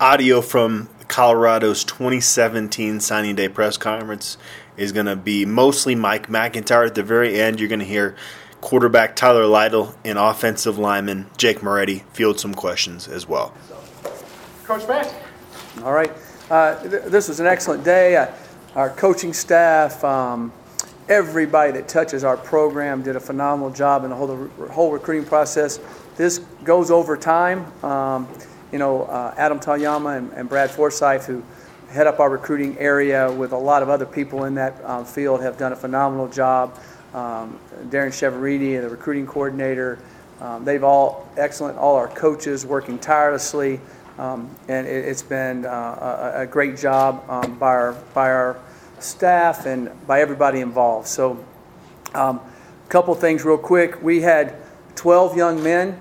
audio from Colorado's 2017 signing day press conference is going to be mostly Mike MacIntyre. At the very end, you're going to hear quarterback Tyler Lytle and offensive lineman Jake Moretti field some questions as well. Coach Matt. All right. Uh, th- this was an excellent day. Uh, our coaching staff, um, everybody that touches our program did a phenomenal job in the whole, the whole recruiting process. This goes over time. Um, you know, uh, Adam Tayama and, and, Brad Forsyth, who head up our recruiting area with a lot of other people in that um, field, have done a phenomenal job. Um, Darrin Chiaverini, the recruiting coordinator, um, they've all excellent. All our coaches working tirelessly, um, and it, has been uh, a, a, great job um, by our by our staff and by everybody involved. So, a um, couple things real quick. We had 12 young men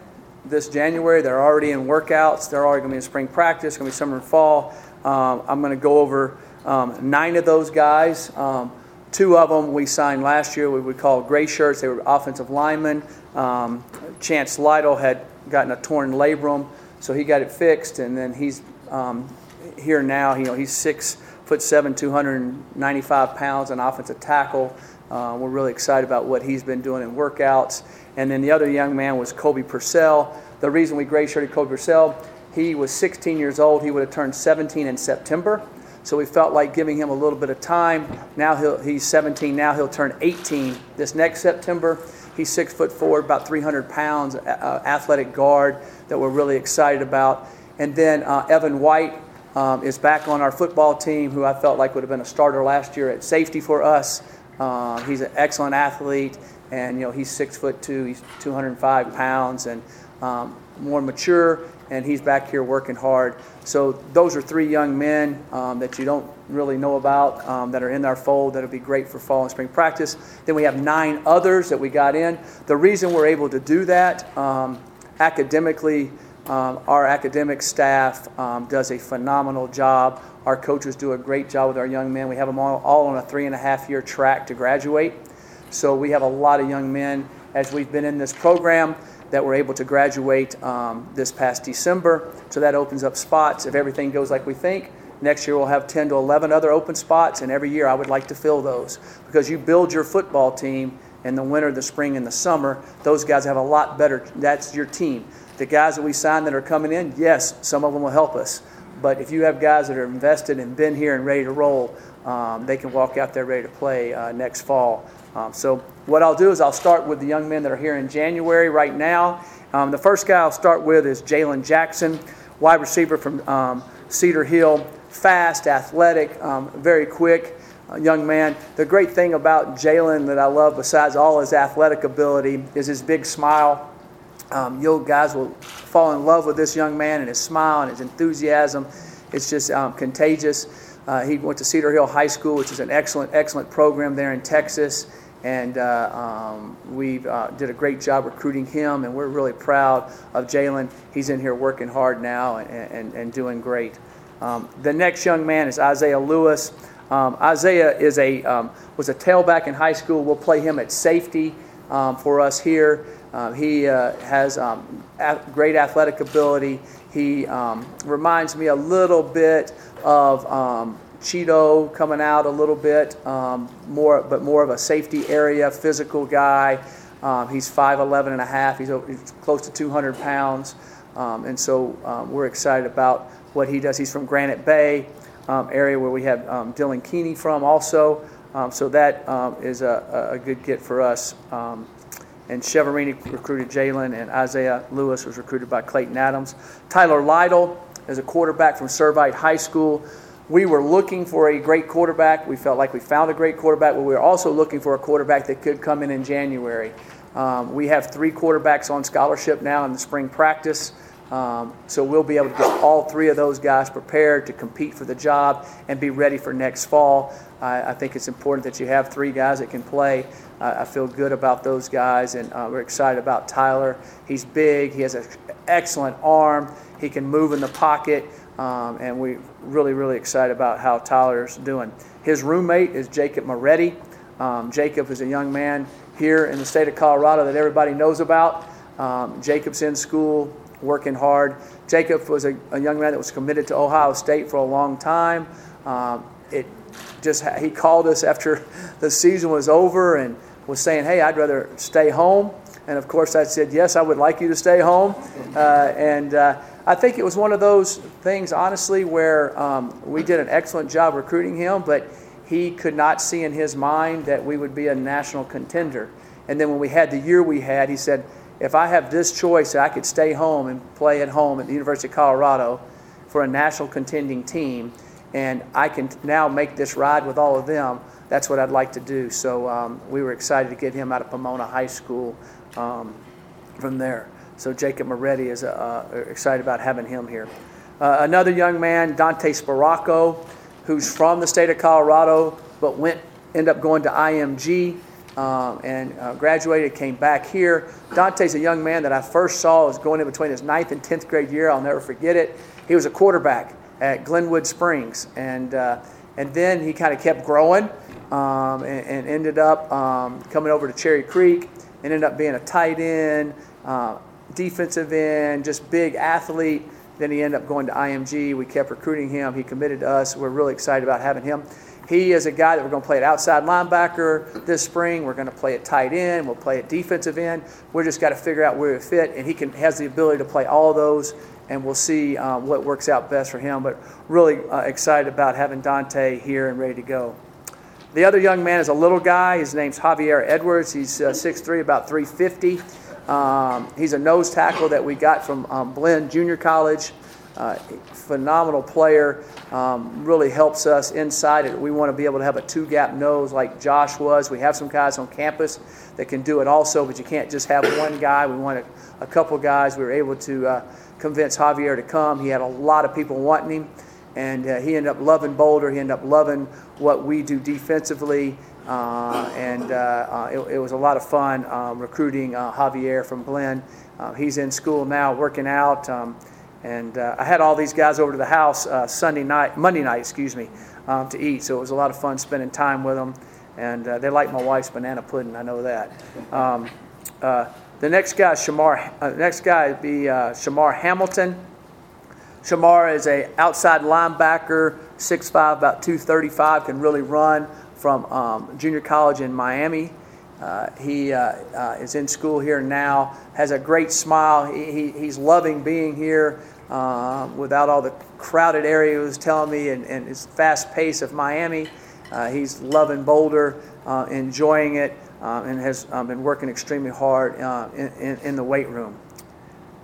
this January. They're already in workouts. They're already going to be in spring practice, going to be summer and fall. Um, I'm going to go over um, nine of those guys. Um, two of them we signed last year, we would call gray shirts. They were offensive linemen. Um, Chance Lytle had gotten a torn labrum, so he got it fixed, and then he's um, here now. You know, he's six foot seven, 295 pounds, an offensive tackle. Uh, we're really excited about what he's been doing in workouts. And then the other young man was Kobe Purcell. The reason we gray shirted Kobe Purcell, he was 16 years old. He would have turned 17 in September. So we felt like giving him a little bit of time. Now he's 17. Now he'll turn 18 this next September. He's six foot four, about 300 pounds, uh, athletic guard that we're really excited about. And then uh, Evan White um, is back on our football team, who I felt like would have been a starter last year at safety for us. Uh, he's an excellent athlete and you know he's six foot two, he's 205 pounds, and um, more mature, and he's back here working hard. So those are three young men um, that you don't really know about um, that are in our fold that'll be great for fall and spring practice. Then we have nine others that we got in. The reason we're able to do that um, academically. Um, our academic staff um, does a phenomenal job. Our coaches do a great job with our young men. We have them all, all on a three and a half year track to graduate. So we have a lot of young men as we've been in this program that were able to graduate um, this past December. So that opens up spots. If everything goes like we think, next year we'll have 10 to 11 other open spots, and every year I would like to fill those because you build your football team in the winter, the spring, and the summer. Those guys have a lot better. That's your team. The guys that we sign that are coming in, yes, some of them will help us. But if you have guys that are invested and been here and ready to roll, um, they can walk out there ready to play uh, next fall. Um, so what I'll do is I'll start with the young men that are here in January right now. Um, the first guy I'll start with is Jalen Jackson, wide receiver from um, Cedar Hill, fast, athletic, um, very quick. Uh, young man. The great thing about Jalen that I love, besides all his athletic ability, is his big smile. Um, you guys will fall in love with this young man and his smile and his enthusiasm. It's just um, contagious. Uh, he went to Cedar Hill High School, which is an excellent, excellent program there in Texas and uh, um, we uh, did a great job recruiting him, and we're really proud of Jalen. He's in here working hard now and, and, and doing great. Um, the next young man is Isaiah Lewis. Um, Isaiah is a, um, was a tailback in high school. We'll play him at safety um, for us here. Uh, he uh, has um, great athletic ability. He reminds me a little bit of Cheeto coming out a little bit, um, more, but more of a safety area, physical guy. Um, he's 5'11 and a half. He's, he's close to 200 pounds. Um, and so um, we're excited about what he does. He's from Granite Bay, um, area where we have um, Dylan Keeney from also. so that is a, a, good get for us. and Chiaverini recruited Jalen, and Isaiah Lewis was recruited by Klayton Adams. Tyler Lytle is a quarterback from Servite High School we were looking for a great quarterback. We felt like we found a great quarterback, but we were also looking for a quarterback that could come in in January. Um, we have three quarterbacks on scholarship now in the spring practice. Um, so we'll be able to get all three of those guys prepared to compete for the job and be ready for next fall. I, I think it's important that you have three guys that can play. Uh, I feel good about those guys, and uh, we're excited about Tyler. He's big. He has an excellent arm. He can move in the pocket. Um, and we're really, really excited about how Tyler's doing. His roommate is Jacob Moretti. Um, Jacob is a young man here in the state of Colorado that everybody knows about. Um, Jacob's in school working hard. Jacob was a, a young man that was committed to Ohio State for a long time. Um, it just he called us after the season was over and was saying, "Hey, I'd rather stay home." And of course, I said, "Yes, I would like you to stay home." Uh, and uh, I think it was one of those things, honestly, where um, we did an excellent job recruiting him, but he could not see in his mind that we would be a national contender. And then when we had the year we had, he said, if I have this choice, I could stay home and play at home at the University of Colorado for a national contending team, and I can now make this ride with all of them. That's what I'd like to do. So um, we were excited to get him out of Pomona High School um, from there. So Jacob Moretti is uh, uh, excited about having him here. Uh, another young man, Dante Sparaco, who's from the state of Colorado, but went ended up going to IMG um, and uh, graduated, came back here. Dante's a young man that I first saw was going in between his ninth and tenth grade year. I'll never forget it. He was a quarterback at Glenwood Springs, and uh, and then he kind of kept growing um, and, and, ended up um, coming over to Cherry Creek and ended up being a tight end. Uh, defensive end, just big athlete. Then he ended up going to IMG. We kept recruiting him. He committed to us. We're really excited about having him. He is a guy that we're going to play at outside linebacker this spring. We're going to play at tight end. We'll play at defensive end. We're just got to figure out where we fit, and he can has the ability to play all those. And we'll see um, what works out best for him. But really uh, excited about having Dante here and ready to go. The other young man is a little guy. His name's Javier Edwards. He's uh, 6'3", about 350. Um, he's a nose tackle that we got from um, Blinn Junior College. Uh, phenomenal player. Um, really helps us inside it. We want to be able to have a two gap nose like Josh was. We have some guys on campus that can do it also, but you can't just have one guy. We want a, a couple guys. We were able to uh, convince Javier to come. He had a lot of people wanting him, and uh, he ended up loving Boulder. He ended up loving what we do defensively. Uh, and uh, uh, it, it, was a lot of fun um, recruiting Javier from Blinn. he's in school now, working out. Um, and I had all these guys over to the house Sunday night, Monday night, excuse me, um, to eat. So it was a lot of fun spending time with them. And they like my wife's banana pudding. I know that. Um, the next guy, Shamar. Uh, next guy would be uh, Shamar Hamilton. Shamar is a outside linebacker, 6'5", about 235, can really run from um, junior college in Miami. Uh, he uh, uh, is in school here now, has a great smile. He, he, he's loving being here um, without all the crowded area he was telling me and, and his fast pace of Miami. Uh, he's loving Boulder, uh, enjoying it, uh, and has been working extremely hard in, in, in, the weight room.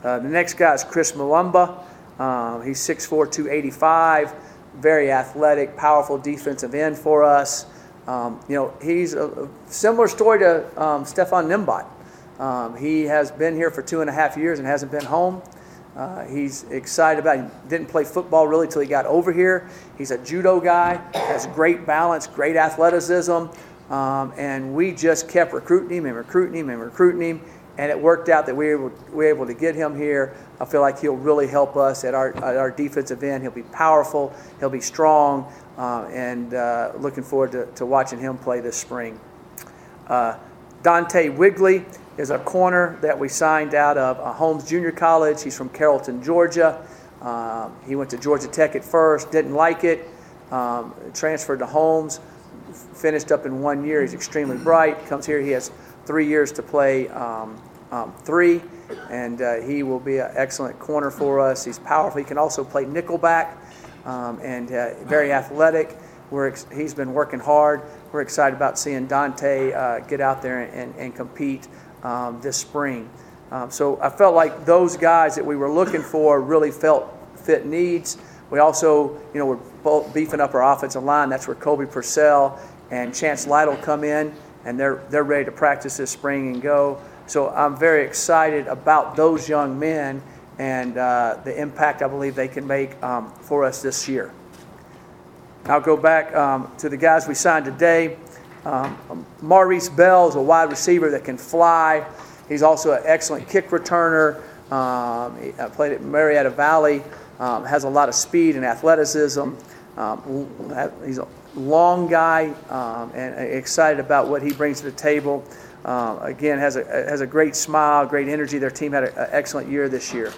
the next guy is Chris Mulumba. Um, he's 6'4, 285, very athletic, powerful defensive end for us. Um, you know, he's a, a similar story to um, Stefan Nimbot. Um, he has been here for two and a half years and hasn't been home. Uh, he's excited about. He didn't play football really till he got over here. He's a judo guy, has great balance, great athleticism, um, and we just kept recruiting him and recruiting him and recruiting him, and it worked out that we were, able, we were able to get him here. I feel like he'll really help us at our, at our defensive end. He'll be powerful, he'll be strong, uh, and uh, looking forward to, to, watching him play this spring. Uh, Dante Wigley is a corner that we signed out of uh, Holmes Junior College. He's from Carrollton, Georgia. Um, he went to Georgia Tech at first, didn't like it, um, transferred to Holmes, finished up in one year. He's extremely bright. Comes here, he has three years to play um, um three, and uh, he will be an excellent corner for us. He's powerful. He can also play nickelback um, and uh, very athletic. We're ex- he's been working hard. We're excited about seeing Dante uh, get out there and, and compete um, this spring. Um, so I felt like those guys that we were looking for really felt fit needs. We also, you know, we're beefing up our offensive line. That's where Kobe Purcell and Chance Lytle come in, and they're they're ready to practice this spring and go. So I'm very excited about those young men and uh, the impact I believe they can make um, for us this year. I'll go back um, to the guys we signed today. Um, Maurice Bell is a wide receiver that can fly. He's also an excellent kick returner. Um, he uh, played at Marietta Valley. Um, has a lot of speed and athleticism. Um, he's a long guy and excited about what he brings to the table. Again, has a has a great smile, great energy. Their team had an excellent year this year.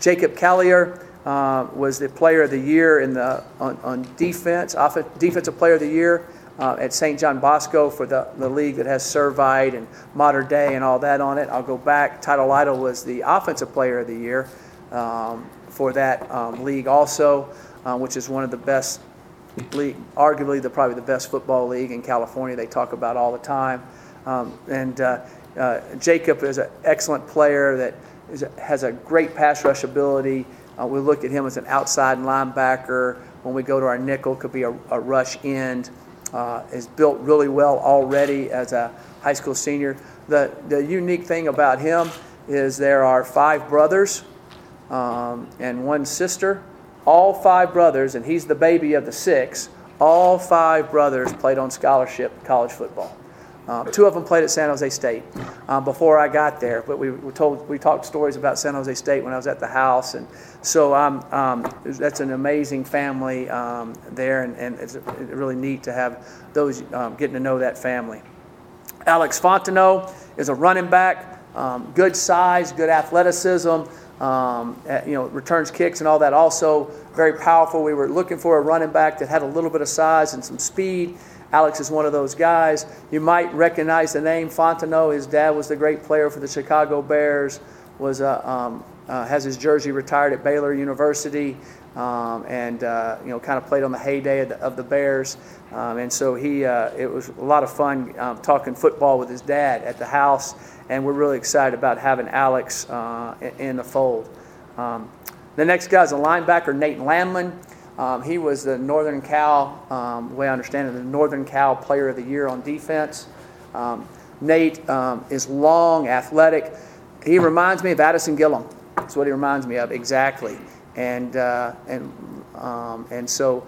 Jacob Callier uh, was the player of the year in the on, on defense, off- defensive player of the year uh, at St. John Bosco for the, the league that has Servite and Mater Dei and all that on it. I'll go back. Tyler Lytle was the offensive player of the year um, for that um, league also, uh, which is one of the best league, arguably the probably the best football league in California. They talk about all the time. Um, and uh, uh, Jacob is an excellent player that is has a great pass rush ability. Uh, we look at him as an outside linebacker. When we go to our nickel, could be a, a rush end. Uh, is built really well already as a high school senior. The the unique thing about him is there are five brothers um, and one sister. All five brothers, and he's the baby of the six. All five brothers played on scholarship college football. Um, two of them played at San Jose State um, before I got there, but we were told we talked stories about San Jose State when I was at the house, and so um, um, that's an amazing family um, there, and, and it's really neat to have those um, getting to know that family. Alex Fontenot is a running back, um, good size, good athleticism. Um, uh, you know, returns kicks and all that. Also, very powerful. We were looking for a running back that had a little bit of size and some speed. Alex is one of those guys. You might recognize the name Fontenot. His dad was the great player for the Chicago Bears. Was a, um, uh, has his jersey retired at Baylor University, um, and uh, you know, kind of played on the heyday of the, of the Bears. Um, and so he, uh, it was a lot of fun um, talking football with his dad at the house and we're really excited about having Alex uh, in the fold. Um, the next guy is a linebacker, Nate Landman. Um, he was the Northern Cal, um, the way I understand it, the Northern Cal Player of the Year on defense. Um, Nate um, is long, athletic. He reminds me of Addison Gillam. That's what he reminds me of exactly. And uh, and um, and so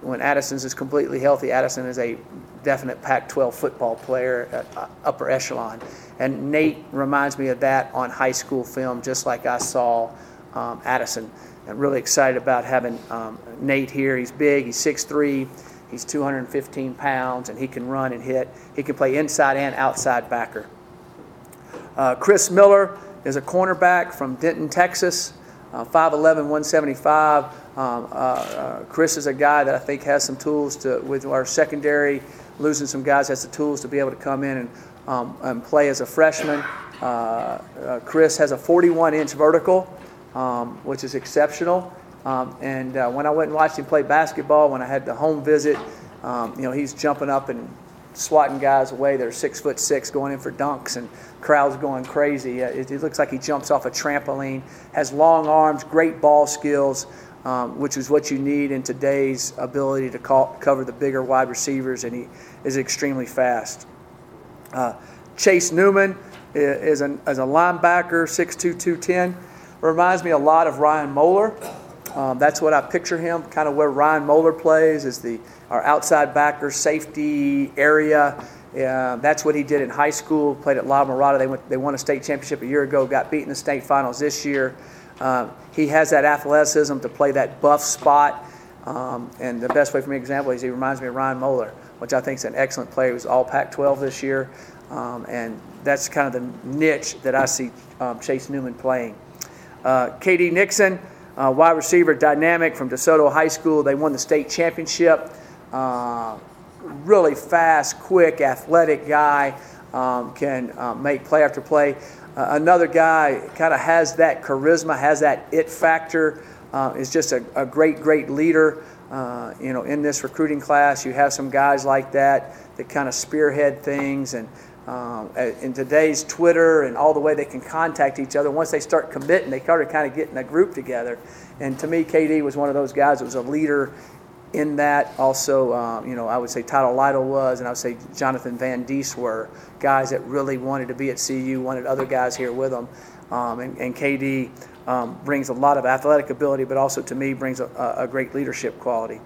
when Addison is completely healthy, Addison is a definite Pac-12 football player at uh, upper echelon. And Nate reminds me of that on high school film, just like I saw um, Addison. I'm really excited about having um, Nate here. He's big, he's 6'3, he's 215 pounds, and he can run and hit. He can play inside and outside backer. Uh, Chris Miller is a cornerback from Denton, Texas, uh, 5'11, 175. Um, uh, uh, Chris is a guy that I think has some tools to, with our secondary, losing some guys, has the tools to be able to come in and um, and play as a freshman. Uh, uh, Chris has a 41 inch vertical, um, which is exceptional. Um, and uh, when I went and watched him play basketball, when I had the home visit, um, you know, he's jumping up and swatting guys away They're six foot six going in for dunks and crowds going crazy. It, it, looks like he jumps off a trampoline, has long arms, great ball skills, um, which is what you need in today's ability to call, cover the bigger wide receivers, and he is extremely fast. Uh, Chase Newman is, an, is a linebacker, 6'2", 210. Reminds me a lot of Ryan Moeller. Um, that's what I picture him, kind of where Ryan Moeller plays, is the our outside backer safety area. Uh, that's what he did in high school. Played at La Mirada. They went, they won a state championship a year ago. Got beat in the state finals this year. Um, he has that athleticism to play that buff spot. Um, and the best way for me example is he reminds me of Ryan Moeller which I think is an excellent player. He was all Pac 12 this year. Um, and that's kind of the niche that I see um, Chase Newman playing. Uh, KD Nixon, uh, wide receiver, dynamic from DeSoto High School. They won the state championship. Uh, really fast, quick, athletic guy. Um, can uh, make play after play. Uh, another guy kind of has that charisma, has that it factor. Uh, is just a, a great, great leader. You know, in this recruiting class, you have some guys like that that kind of spearhead things. And um, in today's Twitter and all the way they can contact each other, once they start committing, they start kind of getting a group together. And to me, KD was one of those guys that was a leader in that. Also, uh, you know, I would say Tyler Lytle was, and I would say Jonathan Van Diest were guys that really wanted to be at CU, wanted other guys here with them. Um, and, and KD um, brings a lot of athletic ability, but also to me brings a, a great leadership quality.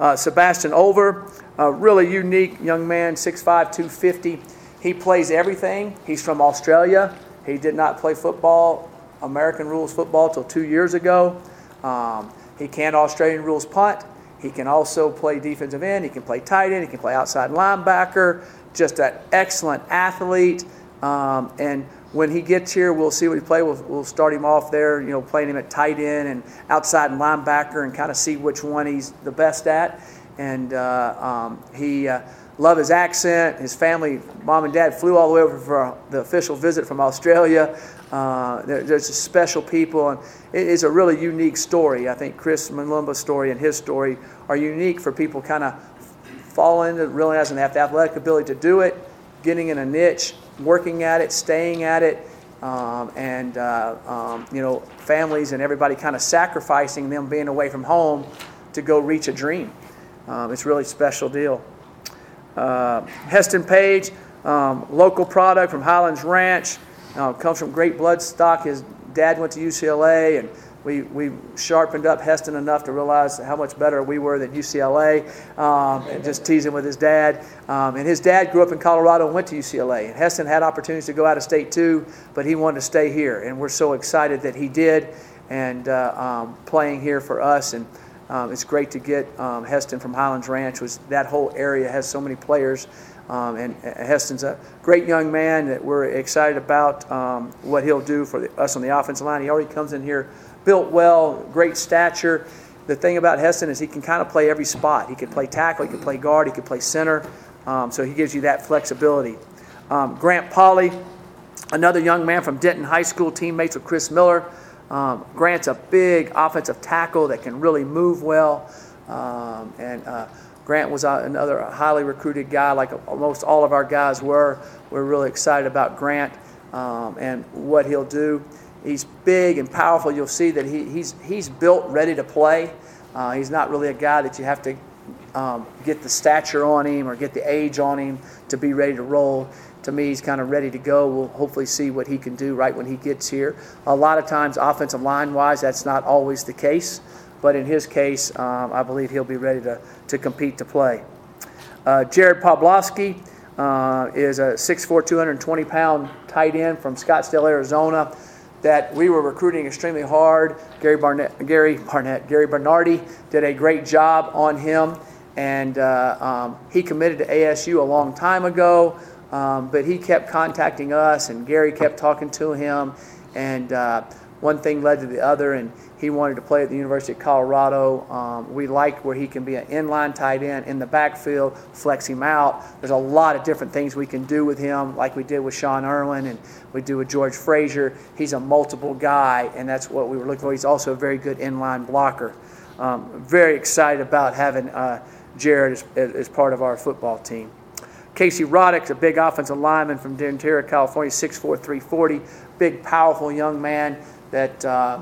Uh, Sebastian Over, a really unique young man, 6'5, 250. He plays everything. He's from Australia. He did not play football, American rules football, till two years ago. Um, he can Australian rules punt. He can also play defensive end. He can play tight end. He can play outside linebacker. Just an excellent athlete. Um, and when he gets here, we'll see what he play. We'll, we'll start him off there, you know, playing him at tight end and outside linebacker, and kind of see which one he's the best at. And uh, um, he uh, love his accent. His family, mom and dad, flew all the way over for the official visit from Australia. Uh, they're, they're just special people, and it is a really unique story. I think Chris Mulumba's story and his story are unique for people kind of falling into realizing they have the athletic ability to do it, getting in a niche, working at it, staying at it, um, and uh, um, you know families and everybody kind of sacrificing them being away from home to go reach a dream. Um, it's a really special deal. Uh, Heston Page, um, local product from Highlands Ranch, uh, comes from great blood stock. His dad went to UCLA and we, we sharpened up Heston enough to realize how much better we were than UCLA, um, and just teasing with his dad. Um, and his dad grew up in Colorado and went to UCLA. And Heston had opportunities to go out of state too, but he wanted to stay here. And we're so excited that he did, and uh, um, playing here for us. And um, it's great to get um, Heston from Highlands Ranch. Was that whole area has so many players. Um, and Heston's a great young man that we're excited about um, what he'll do for the, us on the offensive line. He already comes in here built well, great stature. The thing about Heston is he can kind of play every spot. He can play tackle, he can play guard, he can play center. Um, so he gives you that flexibility. Um, Grant Polly, another young man from Denton High School, teammates with Chris Miller. Um, Grant's a big offensive tackle that can really move well. Um, and uh, Grant was uh, another highly recruited guy, like almost all of our guys were. We're really excited about Grant um, and what he'll do. He's big and powerful. You'll see that he, he's, he's built ready to play. Uh, he's not really a guy that you have to um, get the stature on him or get the age on him to be ready to roll. To me, he's kind of ready to go. We'll hopefully see what he can do right when he gets here. A lot of times, offensive line wise, that's not always the case. But in his case, um, I believe he'll be ready to, to compete to play. Uh, Jared Poplawski uh, is a 6'4, 220 pound tight end from Scottsdale, Arizona that we were recruiting extremely hard. Gary Barnett, Gary Barnett, Gary Bernardi did a great job on him, and uh, um, he committed to ASU a long time ago. Um, but he kept contacting us, and Gary kept talking to him, and uh, one thing led to the other, and he wanted to play at the University of Colorado. Um, we like where he can be an inline tight end in the backfield, flex him out. There's a lot of different things we can do with him, like we did with Sean Irwin and we do with George Frazier. He's a multiple guy, and that's what we were looking for. He's also a very good inline blocker. Um, very excited about having uh, Jared as, as, part of our football team. Casey Roddick's a big offensive lineman from Ventura, California, 6'4", 340. Big, powerful young man that uh,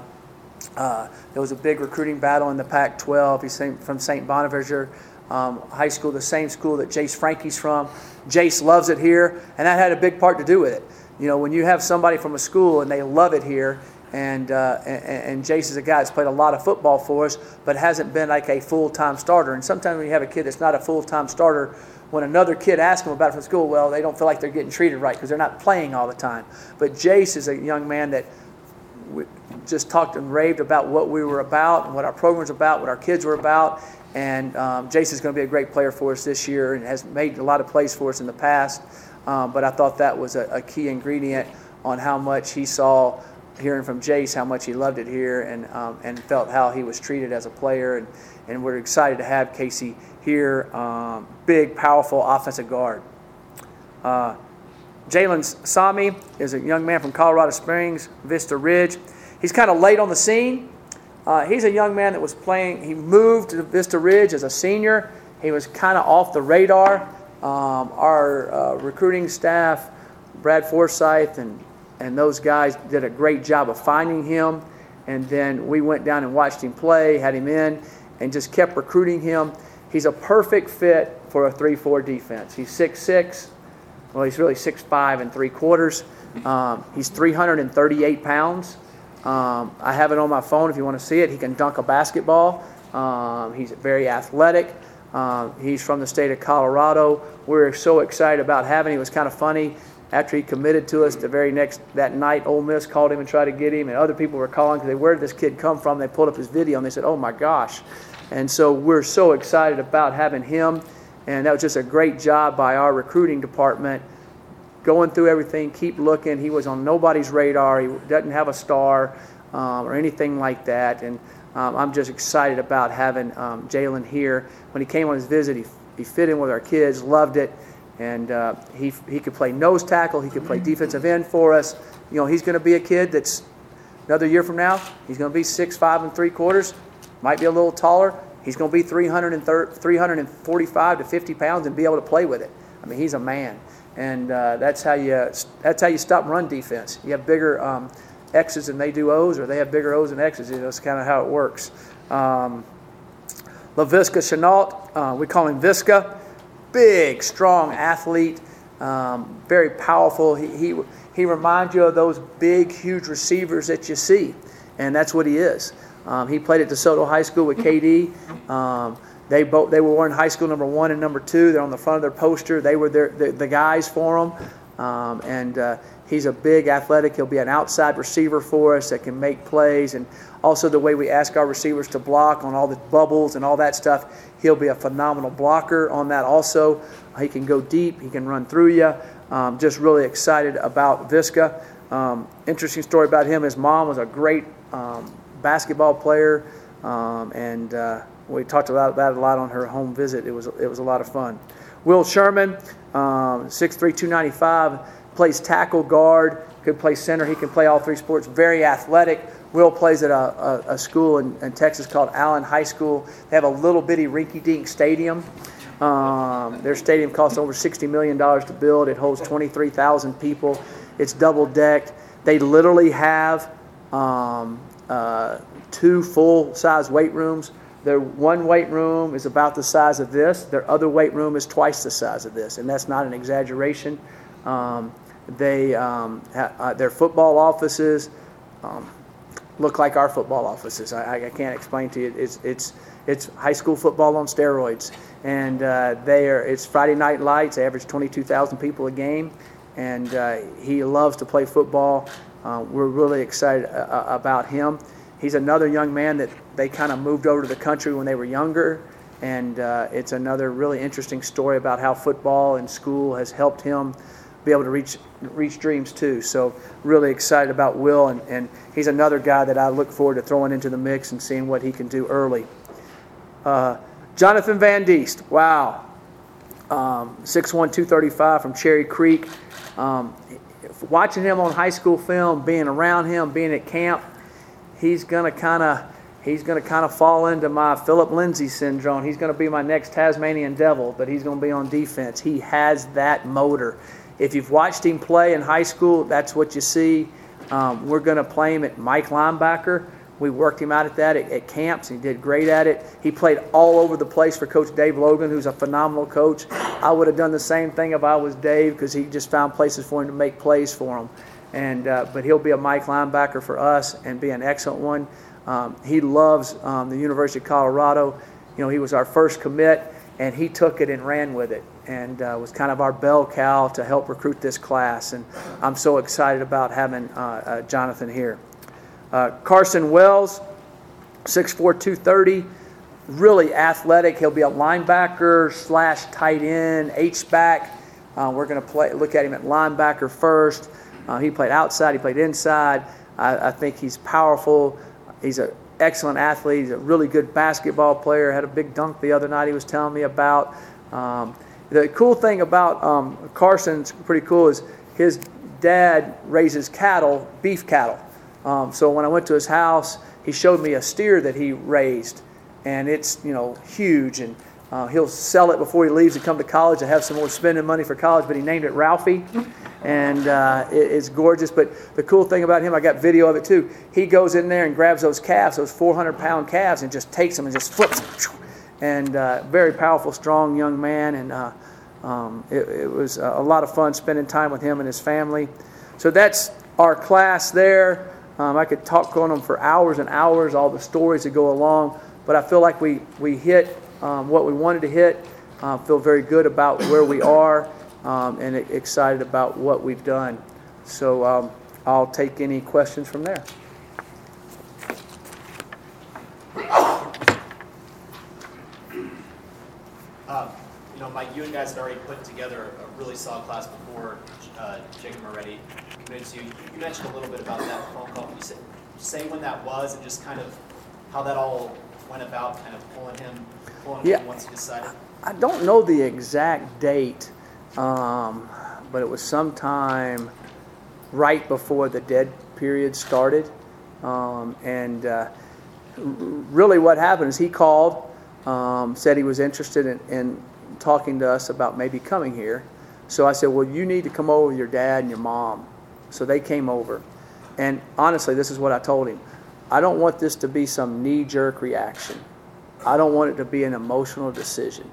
uh, there was a big recruiting battle in the Pac 12. He's from St. Bonaventure um, High School, the same school that Jace Franke's from. Jace loves it here, and that had a big part to do with it. You know, when you have somebody from a school and they love it here, and, uh, and, and Jace is a guy that's played a lot of football for us, but hasn't been like a full time starter. And sometimes when you have a kid that's not a full time starter, when another kid asks them about it from school, well, they don't feel like they're getting treated right because they're not playing all the time. But Jace is a young man that just talked and raved about what we were about and what our program program's about, what our kids were about. And um, is going to be a great player for us this year and has made a lot of plays for us in the past. Um, but I thought that was a, a, key ingredient on how much he saw hearing from Jace, how much he loved it here, and um, and felt how he was treated as a player. And, and we're excited to have Casey here. Um, big, powerful offensive guard. Uh, Jalen Sami is a young man from Colorado Springs, Vista Ridge. He's kind of late on the scene. Uh, he's a young man that was playing, he moved to Vista Ridge as a senior. He was kind of off the radar. Um, our uh, recruiting staff, Brad Forsyth, and, and those guys did a great job of finding him. And then we went down and watched him play, had him in, and just kept recruiting him. He's a perfect fit for a 3 4 defense. He's 6'6, well, he's really 6'5 and three quarters. Um, he's 338 pounds. Um, I have it on my phone if you want to see it. He can dunk a basketball. Um, he's very athletic. Um, he's from the state of Colorado. We're so excited about having him. It was kind of funny. After he committed to us, the very next that night, Ole Miss called him and tried to get him, and other people were calling because they where did this kid come from? They pulled up his video and they said, "Oh my gosh!" And so we're so excited about having him, and that was just a great job by our recruiting department going through everything, keep looking. He was on nobody's radar. He doesn't have a star um, or anything like that. And um, I'm just excited about having um, Jalen here. When he came on his visit, he, he fit in with our kids, loved it. And uh, he, he could play nose tackle, he could play defensive end for us. You know, he's going to be a kid that's another year from now, he's going to be six, five, and three quarters, might be a little taller. He's going to be 330, 345 to 50 pounds and be able to play with it. I mean, he's a man, and uh, that's how you that's how you stop run defense. You have bigger um, X's than they do O's, or they have bigger O's than X's. You know, that's kind of how it works. Um, Laviska Shenault, uh, we call him Visca, big, strong athlete, um, very powerful. He, he he reminds you of those big, huge receivers that you see, and that's what he is. Um, he played at DeSoto High School with KD. Um, they both they were wearing high school number one and number two. They're on the front of their poster. They were their, the, the guys for them. Um, and uh, he's a big athletic. He'll be an outside receiver for us that can make plays. And also the way we ask our receivers to block on all the bubbles and all that stuff, he'll be a phenomenal blocker on that also. He can go deep. He can run through you. Um, just really excited about Visca. Um, interesting story about him. His mom was a great um, basketball player, um, and uh, we talked about that a lot on her home visit. It was it was a lot of fun. Will Sherman, um, 6'3", 295, plays tackle guard, could play center. He can play all three sports. Very athletic. Will plays at a, a, a school in, in, Texas called Allen High School. They have a little bitty rinky-dink stadium. Um, their stadium costs over $60 million to build. It holds 23,000 people. It's double decked. They literally have um, uh, two full size weight rooms. Their one weight room is about the size of this. Their other weight room is twice the size of this, and that's not an exaggeration. Um, they um, ha- uh, their football offices um, look like our football offices. I, I, can't explain to you. It's it's it's high school football on steroids, and uh, they are. It's Friday night lights. They average 22,000 people a game, and uh, he loves to play football. Uh, we're really excited uh, uh, about him. He's another young man that they kind of moved over to the country when they were younger, and uh, it's another really interesting story about how football and school has helped him be able to reach reach dreams too. So really excited about Will, and, and he's another guy that I look forward to throwing into the mix and seeing what he can do early. Uh, Jonathan Van Diest, wow, um, 6'1", 235 from Cherry Creek. Um, watching him on high school film, being around him, being at camp, he's gonna kind of he's gonna kind of fall into my Phillip Lindsay syndrome. He's gonna be my next Tasmanian Devil, but he's gonna be on defense. He has that motor. If you've watched him play in high school, that's what you see. Um, we're gonna play him at Mike linebacker. We worked him out at that at, at, camps. He did great at it. He played all over the place for Coach Dave Logan, who's a phenomenal coach. I would have done the same thing if I was Dave because he just found places for him to make plays for him. And uh, but he'll be a Mike linebacker for us and be an excellent one. Um, he loves um, the University of Colorado. You know, he was our first commit, and he took it and ran with it, and uh, was kind of our bell cow to help recruit this class. And I'm so excited about having uh, uh Jonathan here. Uh, Carson Wells, 6'4", 230, really athletic. He'll be a linebacker slash tight end, H back. Uh, we're going to play look at him at linebacker first. Uh, he played outside. He played inside. I, I think he's powerful. He's an excellent athlete. He's a really good basketball player. Had a big dunk the other night. He was telling me about. Um, the cool thing about um, Carson's pretty cool is his dad raises cattle, beef cattle. Um, so when I went to his house, he showed me a steer that he raised, and it's you know huge, and uh, he'll sell it before he leaves to come to college to have some more spending money for college. But he named it Ralphie, and uh, it, it's gorgeous. But the cool thing about him, I got video of it too. He goes in there and grabs those calves, those 400 pound calves, and just takes them and just flips them. And uh, very powerful, strong young man, and uh, um, it, it was a lot of fun spending time with him and his family. So that's our class there. Um, I could talk on them for hours and hours, all the stories that go along, but I feel like we, we hit um, what we wanted to hit. Uh, feel very good about where we are um, and excited about what we've done. So um, I'll take any questions from there. Uh, you know, Mike, you and guys had already put together a really solid class before uh, Jacob Moretti You mentioned a little bit about that phone call. Can you say, say when that was and just kind of how that all went about, kind of pulling him, pulling Yeah. him once he decided? I don't know the exact date, um, but it was sometime right before the dead period started. Um, and uh, really, what happened is he called, um, said he was interested in, in talking to us about maybe coming here. So I said, Well, you need to come over with your dad and your mom. So they came over. And honestly, this is what I told him I don't want this to be some knee jerk reaction. I don't want it to be an emotional decision.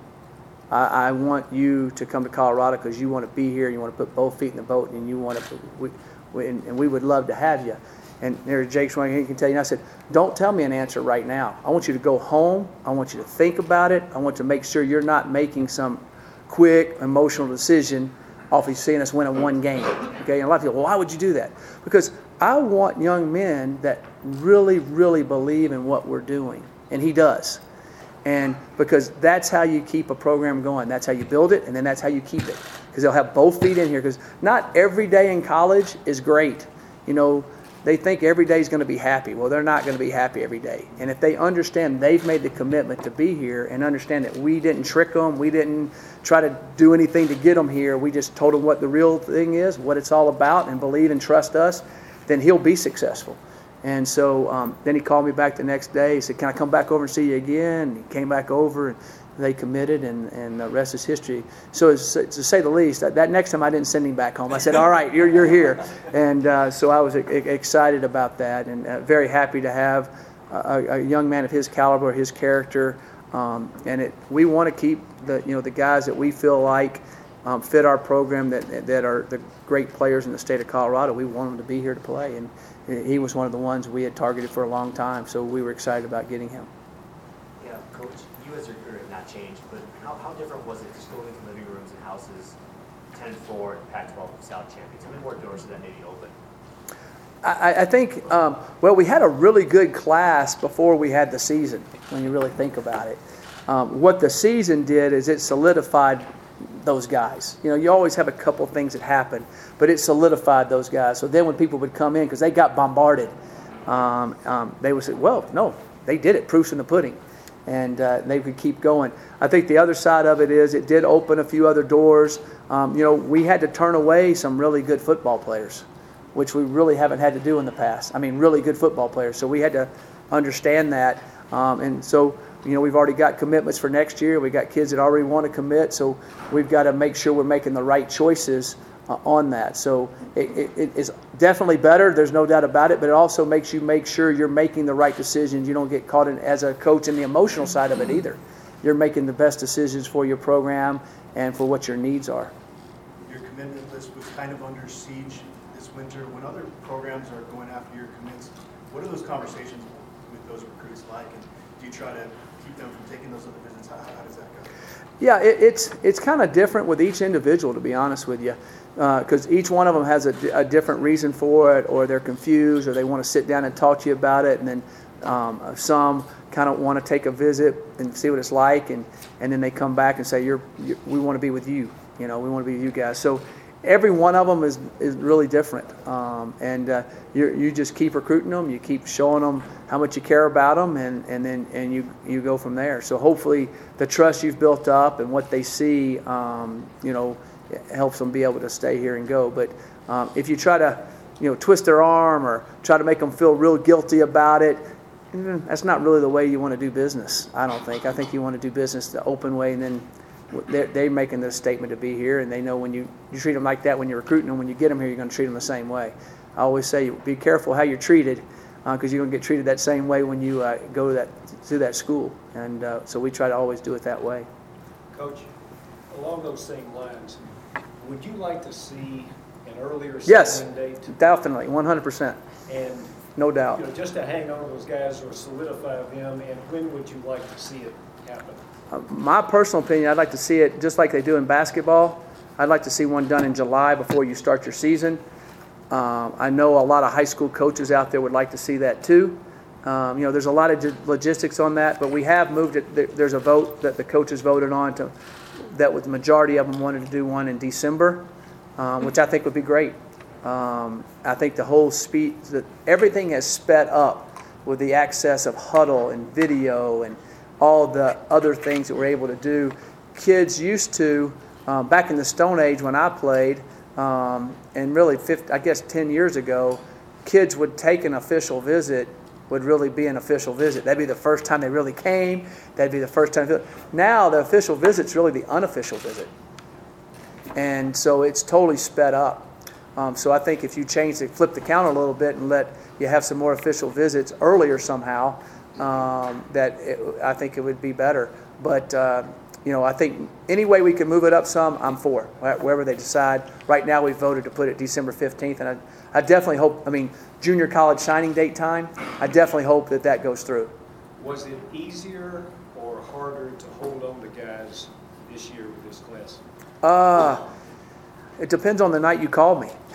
I, I want you to come to Colorado because you want to be here. You want to put both feet in the boat, and you want to. We, we, and, and we would love to have you. And there's Jake Swing. He can tell you. And I said, don't tell me an answer right now. I want you to go home. I want you to think about it. I want to make sure you're not making some quick emotional decision off of seeing us win a one game. Okay, and a lot of people, well, why would you do that? Because I want young men that really, really believe in what we're doing, and he does. And because that's how you keep a program going. That's how you build it, and then that's how you keep it. Because they'll have both feet in here. Because not every day in college is great. You know, they think every day is going to be happy. Well, they're not going to be happy every day. And if they understand they've made the commitment to be here and understand that we didn't trick them, we didn't try to do anything to get them here, we just told them what the real thing is, what it's all about, and believe and trust us, then he'll be successful. And so um, then he called me back the next day. He said, Can I come back over and see you again? And he came back over and they committed, and, and the rest is history. So, it's, to say the least, that, that next time I didn't send him back home. I said, All right, you're, you're here. And uh, so I was excited about that and uh, very happy to have a, a young man of his caliber, his character. Um, and it, we want to keep the, you know, the guys that we feel like um, fit our program that, that are the great players in the state of Colorado. We want them to be here to play. And he was one of the ones we had targeted for a long time, so we were excited about getting him. Yeah, Coach, you as your career have not changed, but how, how different was it just going into living rooms and houses, 10-4 and Pac-12 South champions? How many more doors did that maybe open? I, I think, um, well, we had a really good class before we had the season, when you really think about it. Um, what the season did is it solidified those guys. You know, you always have a couple things that happen, but it solidified those guys. So then when people would come in, because they got bombarded, um, um, they would say, well, no, they did it, proofs in the pudding. And uh, they could keep going. I think the other side of it is it did open a few other doors. Um, you know, we had to turn away some really good football players, which we really haven't had to do in the past. I mean, really good football players. So we had to understand that. Um, and so you know, we've already got commitments for next year. We've got kids that already want to commit, so we've got to make sure we're making the right choices uh, on that. So it, it, it is definitely better. There's no doubt about it. But it also makes you make sure you're making the right decisions. You don't get caught in as a coach in the emotional side of it either. You're making the best decisions for your program and for what your needs are. Your commitment list was kind of under siege this winter. When other programs are going after your commits, what are those conversations with those recruits like? And do you try to keep them from taking those other visits? How, how does that go? Yeah, it, it's it's kind of different with each individual, to be honest with you, because each one of them has a, a, different reason for it, or they're confused, or they want to sit down and talk to you about it, and then um, some kind of want to take a visit and see what it's like, and, and then they come back and say, "You're, you're we want to be with you," you know, we want to be with you guys. So every one of them is, is really different. Um, and uh, you, you just keep recruiting them, you keep showing them how much you care about them, and, and then and you, you go from there. So hopefully the trust you've built up and what they see, um, you know, helps them be able to stay here and go. But um, if you try to, you know, twist their arm or try to make them feel real guilty about it, mm, that's not really the way you want to do business. I don't think. I think you want to do business the open way, and then they're, they're making this statement to be here, and they know when you, you treat them like that when you're recruiting them, when you get them here, you're going to treat them the same way. I always say, be careful how you're treated, because uh, you're going to get treated that same way when you uh, go to that to that school, and uh, so we try to always do it that way. Coach, along those same lines, would you like to see an earlier yes, signing date? definitely, 100%. And no doubt. You know, just to hang on to those guys or solidify them, and when would you like to see it happen? Uh, my personal opinion, I'd like to see it just like they do in basketball. I'd like to see one done in July before you start your season. Um, I know a lot of high school coaches out there would like to see that too. Um, you know, there's a lot of logistics on that, but we have moved it. There's a vote that the coaches voted on to that the majority of them wanted to do one in December, um, which I think would be great. Um, I think the whole speed, that everything has sped up with the access of Hudl and video and all the other things that we're able to do. Kids used to, um, back in the Stone Age when I played, um, and really, 50, I guess 10 years ago, kids would take an official visit, would really be an official visit. That'd be the first time they really came. That'd be the first time. Now, the official visit's really the unofficial visit. And so it's totally sped up. Um, so I think if you change it, flip the count a little bit and let you have some more official visits earlier somehow, um, that it, I think it would be better. But uh, you know, I think any way we can move it up some, I'm for wherever they decide. Right now, we voted to put it December 15th, and I, I definitely hope. I mean, junior college signing date time. I definitely hope that that goes through. Was it easier or harder to hold on to guys this year with this class? Uh, it depends on the night you called me.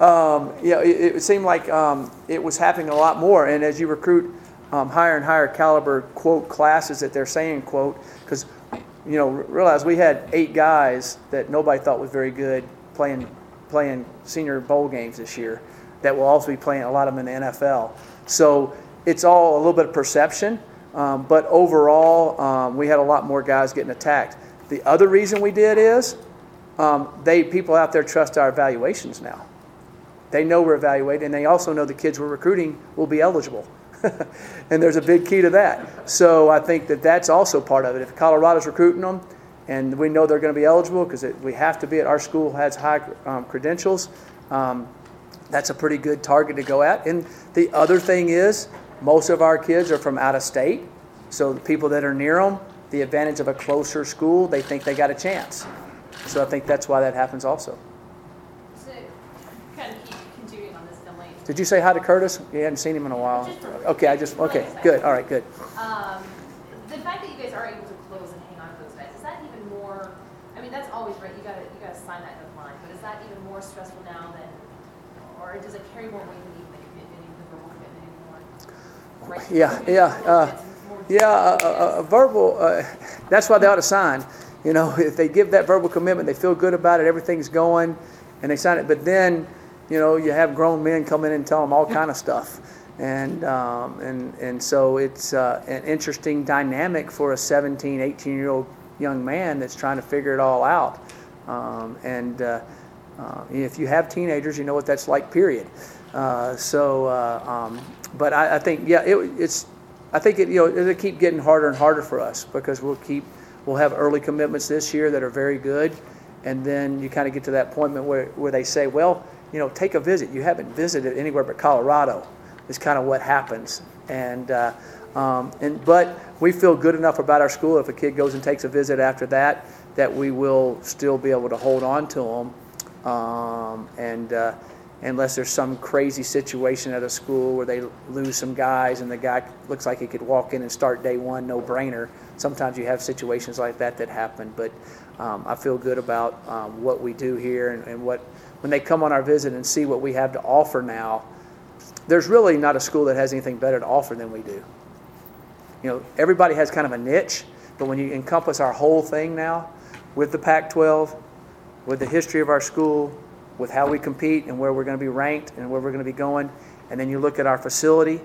um, yeah, it, it, seemed like um, it was happening a lot more. And as you recruit um, higher and higher caliber quote classes that they're saying quote, because you know realize we had eight guys that nobody thought was very good playing playing senior bowl games this year that will also be playing a lot of them in the NFL. So it's all a little bit of perception, um, but overall um, we had a lot more guys getting attacked. The other reason we did is um, they people out there trust our evaluations now. They know we're evaluated, and they also know the kids we're recruiting will be eligible. and there's a big key to that. So I think that that's also part of it. If Colorado's recruiting them, and we know they're going to be eligible because we have to be at our school has high um, credentials. Um, that's a pretty good target to go at. And the other thing is, most of our kids are from out of state, so the people that are near them, the advantage of a closer school, they think they got a chance. So I think that's why that happens also. So, kind of keep continuing on this Finley. Did you say hi to Curtis? You hadn't seen him in a while. Okay, I just okay, good. All right, good. Um, the fact that you guys are able to close and hang on to those guys, is that even more, I mean, that's always right, you gotta, you gotta sign that in line, but is that even more stressful now than, or does it carry more weight than even the commitment, the verbal commitment anymore? Right? Yeah, yeah, uh, Yeah, a, a, a verbal. Uh, that's why they ought to sign. You know, if they give that verbal commitment, they feel good about it, everything's going, and they sign it. But then, you know, you have grown men come in and tell them all kind of stuff, and um, and and so it's uh, an interesting dynamic for a 17, 18 year old young man that's trying to figure it all out. Um, and uh, uh, if you have teenagers, you know what that's like. Period. Uh, so, uh, um, but I, I think yeah, it, it's I think it, you know it'll keep getting harder and harder for us because we'll keep we'll have early commitments this year that are very good, and then you kind of get to that point where where they say, well, you know, take a visit. You haven't visited anywhere but Colorado. Is kind of what happens, and uh, um, and but we feel good enough about our school. If a kid goes and takes a visit after that, that we will still be able to hold on to them, um, and. Uh, unless there's some crazy situation at a school where they lose some guys and the guy looks like he could walk in and start day one, no brainer. Sometimes you have situations like that that happen, but um, I feel good about um, what we do here and, and what when they come on our visit and see what we have to offer now. There's really not a school that has anything better to offer than we do. You know, everybody has kind of a niche, but when you encompass our whole thing now, with the Pac-12, with the history of our school, with how we compete and where we're going to be ranked and where we're going to be going. And then you look at our facility,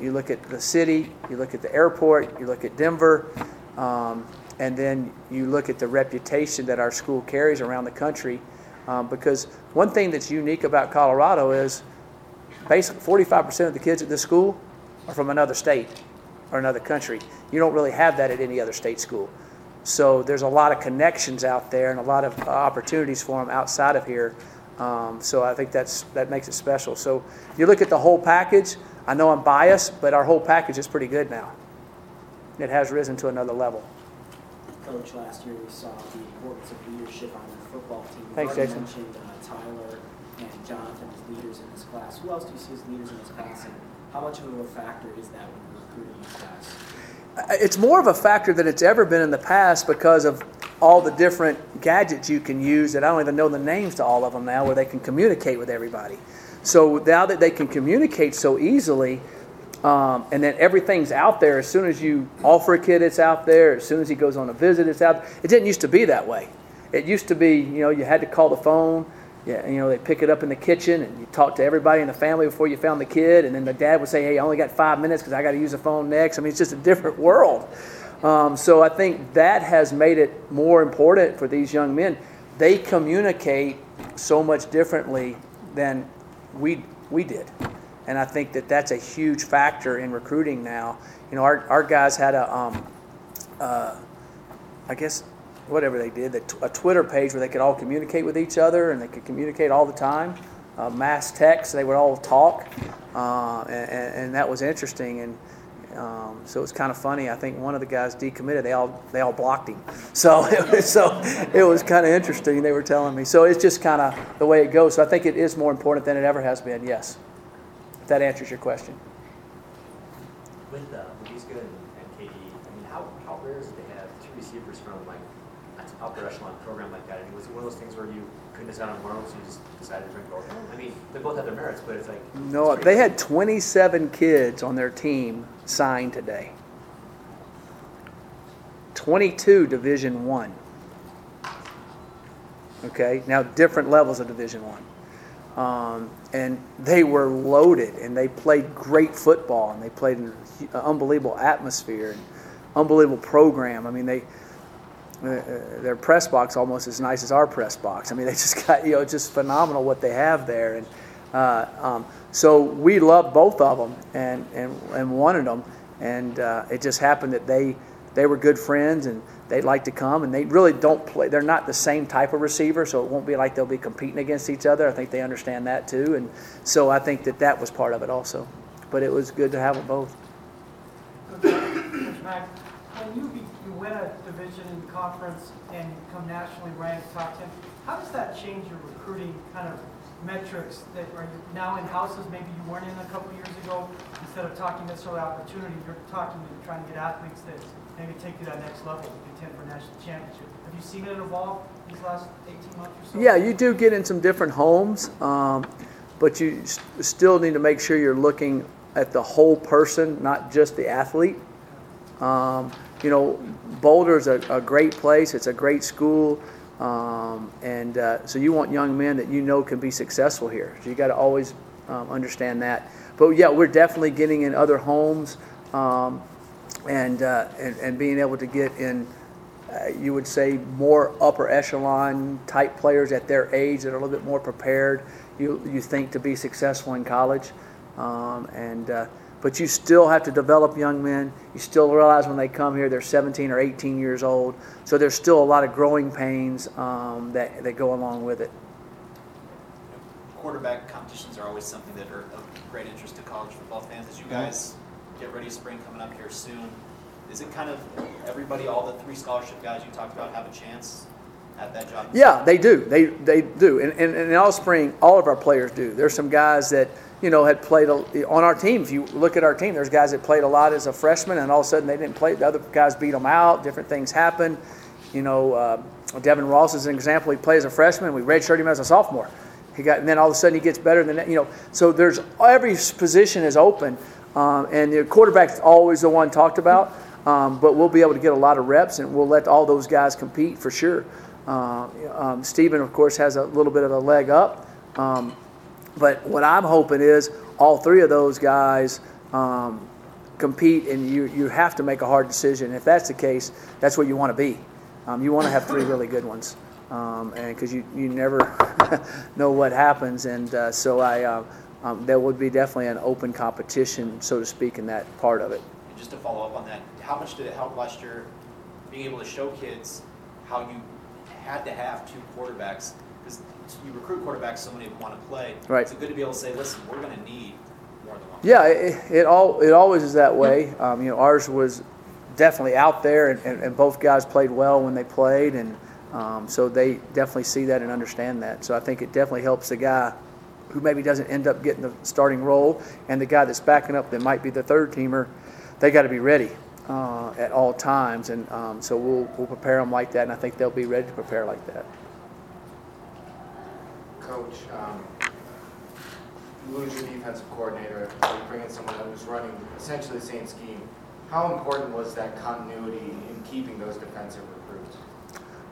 you look at the city, you look at the airport, you look at Denver, um, and then you look at the reputation that our school carries around the country. Um, because one thing that's unique about Colorado is basically 45% of the kids at this school are from another state or another country. You don't really have that at any other state school. So there's a lot of connections out there and a lot of opportunities for them outside of here. Um, so I think that's that makes it special. So you look at the whole package. I know I'm biased, but our whole package is pretty good now. It has risen to another level. Coach, last year we saw the importance of leadership on the football team. Thanks, Jason. mentioned uh, Tyler and Jonathan as leaders in this class. Who else do you see as leaders in this class, and how much of a factor is that when you're recruiting this class? It's more of a factor than it's ever been in the past because of all the different gadgets you can use that I don't even know the names to all of them now, where they can communicate with everybody. So now that they can communicate so easily, Um, and then everything's out there as soon as you offer a kid, it's out there. As soon as he goes on a visit, it's out. It didn't used to be that way. It used to be, you know, you had to call the phone. Yeah, you know, they pick it up in the kitchen and you talk to everybody in the family before you found the kid. And then the dad would say, hey, I only got five minutes because I got to use the phone next. I mean, it's just a different world. Um, so I think that has made it more important for these young men. They communicate so much differently than we, we did. And I think that that's a huge factor in recruiting now. You know, our, our guys had a, um, uh, I guess, whatever they did, a Twitter page where they could all communicate with each other and they could communicate all the time. Uh, mass text, they would all talk, uh, and, and, that was interesting. And um, so it was kind of funny. I think one of the guys decommitted. They all they all blocked him. So it was, so it was kind of interesting. They were telling me. So it's just kind of the way it goes. So I think it is more important than it ever has been. Yes, if that answers your question. With uh, Louise Good and KD, I mean, how, how rare is it to have two receivers from like an upper echelon program like that? I mean, was it one of those things where you couldn't decide on one so you just decided to bring both of them? I mean, they both have their merits, but it's like no. it's They had 27 kids on their team signed today. 22 Division One. Okay, now different levels of Division One. Um, and they were loaded and they played great football and they played in an unbelievable atmosphere and unbelievable program. I mean, they uh, uh, their press box almost as nice as our press box. I mean, they just got you know just phenomenal what they have there, and uh, um, so we loved both of them and and, and wanted them, and uh, it just happened that they they were good friends and they'd like to come and they really don't play they're not the same type of receiver so it won't be like they'll be competing against each other. I think they understand that too and so i think that that was part of it also. But it was good to have them both. When you, you win a division in conference and come nationally ranked top 10 how does that change your recruiting kind of metrics that are now in houses maybe you weren't in a couple years ago. Instead of talking necessarily opportunity you're talking and trying to get athletes that maybe take to that next level, to contend for national championship. Have you seen it evolve these last 18 months or so? Yeah, you do get in some different homes, um, but you still need to make sure you're looking at the whole person, not just the athlete. Um, you know, Boulder's a, a great place. It's a great school. Um, and uh, so you want young men that you know can be successful here. So you got to always um, understand that. But yeah, we're definitely getting in other homes. Um, and, uh, and, and being able to get in, uh, you would say, more upper echelon type players at their age that are a little bit more prepared. You you think to be successful in college, um, and uh, but you still have to develop young men. You still realize when they come here they're 17 or 18 years old, so there's still a lot of growing pains um, that that go along with it. Quarterback competitions are always something that are of great interest to college football fans. As you guys get ready spring coming up here soon. Is it kind of everybody, all the three scholarship guys you talked about, have a chance at that job? Yeah, they do. They they do. And, and, and in all spring, all of our players do. There's some guys that you know had played a, on our team. If you look at our team, there's guys that played a lot as a freshman, and all of a sudden they didn't play. The other guys beat them out. Different things happen. You know, uh, Devin Ross is an example. He plays as a freshman. We redshirted him as a sophomore. He got, and then all of a sudden he gets better than that. You know, so there's every position is open. Um, and the quarterback's always the one talked about, um, but we'll be able to get a lot of reps and we'll let all those guys compete for sure. Uh, um, Stephen, of course, has a little bit of a leg up. Um, but what I'm hoping is all three of those guys um, compete and you, you have to make a hard decision. If that's the case, that's where you want to be. Um, you want to have three really good ones. and because you, you never know what happens. And uh, so I, uh, um, there would be definitely an open competition, so to speak, in that part of it. And just to follow up on that, how much did it help last year being able to show kids how you had to have two quarterbacks? Because you recruit quarterbacks, so many of them want to play. Right. It's good to be able to say, listen, we're going to need more than one. Yeah, it, it all it always is that way. Um, you know, ours was definitely out there, and, and, and, both guys played well when they played, and um, so they definitely see that and understand that. So I think it definitely helps the guy who maybe doesn't end up getting the starting role, and the guy that's backing up that might be the third teamer, they got to be ready uh, at all times. And um, so we'll, we'll prepare them like that, and I think they'll be ready to prepare like that. Coach, um, you lose your defensive coordinator, or you bring in someone that was running essentially the same scheme. How important was that continuity in keeping those defensive recruits?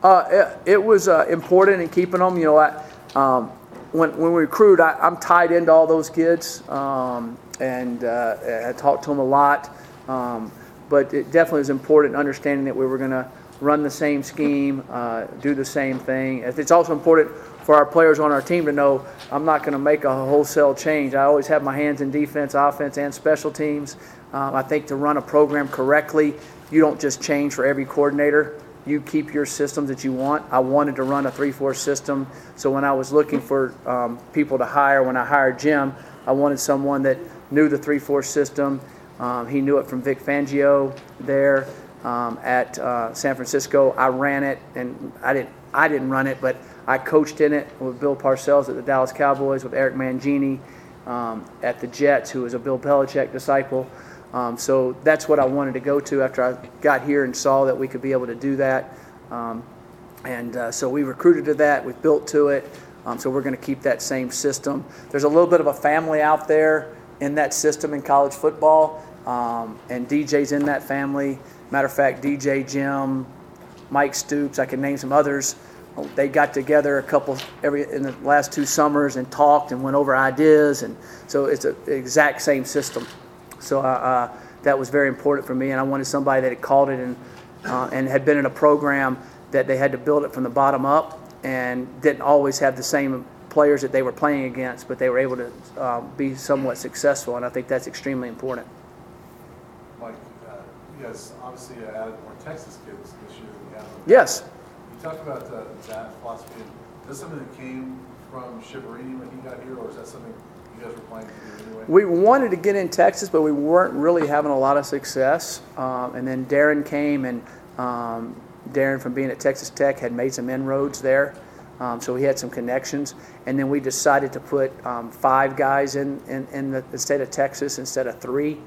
Uh, it, it was uh, important in keeping them. You know, I, um, when, when we recruit, I, I'm tied into all those kids, um, and uh, I talk to them a lot. Um, but it definitely was important understanding that we were going to run the same scheme, uh, do the same thing. It's also important for our players on our team to know I'm not going to make a wholesale change. I always have my hands in defense, offense, and special teams. Um, I think to run a program correctly, you don't just change for every coordinator. You keep your systems that you want. I wanted to run a 3 4 system. So when I was looking for um, people to hire, when I hired Jim, I wanted someone that knew the 3 4 system. Um, he knew it from Vic Fangio there um, at uh, San Francisco. I ran it, and I didn't. I didn't run it, but I coached in it with Bill Parcells at the Dallas Cowboys, with Eric Mangini um, at the Jets, who was a Bill Belichick disciple. Um, so that's what I wanted to go to after I got here and saw that we could be able to do that. Um, and uh, so we recruited to that. We built to it. Um, so we're going to keep that same system. There's a little bit of a family out there in that system in college football, um, and DJ's in that family. Matter of fact, DJ Jim, Mike Stoops, I can name some others. They got together a couple every in the last two summers and talked and went over ideas, and so it's the exact same system. So uh, uh, that was very important for me, and I wanted somebody that had called it and uh, and had been in a program that they had to build it from the bottom up and didn't always have the same players that they were playing against, but they were able to uh, be somewhat successful, and I think that's extremely important. Mike, uh, you guys obviously added more Texas kids this year than you have. Yes. You talked about uh, that philosophy. Is this something that came from Chiaverini when he got here, or is that something We wanted to get in Texas, but we weren't really having a lot of success. Um, and then Darrin came, and um, Darrin, from being at Texas Tech, had made some inroads there. Um, so he had some connections. And then we decided to put um, five guys in, in, in the, state of Texas instead of three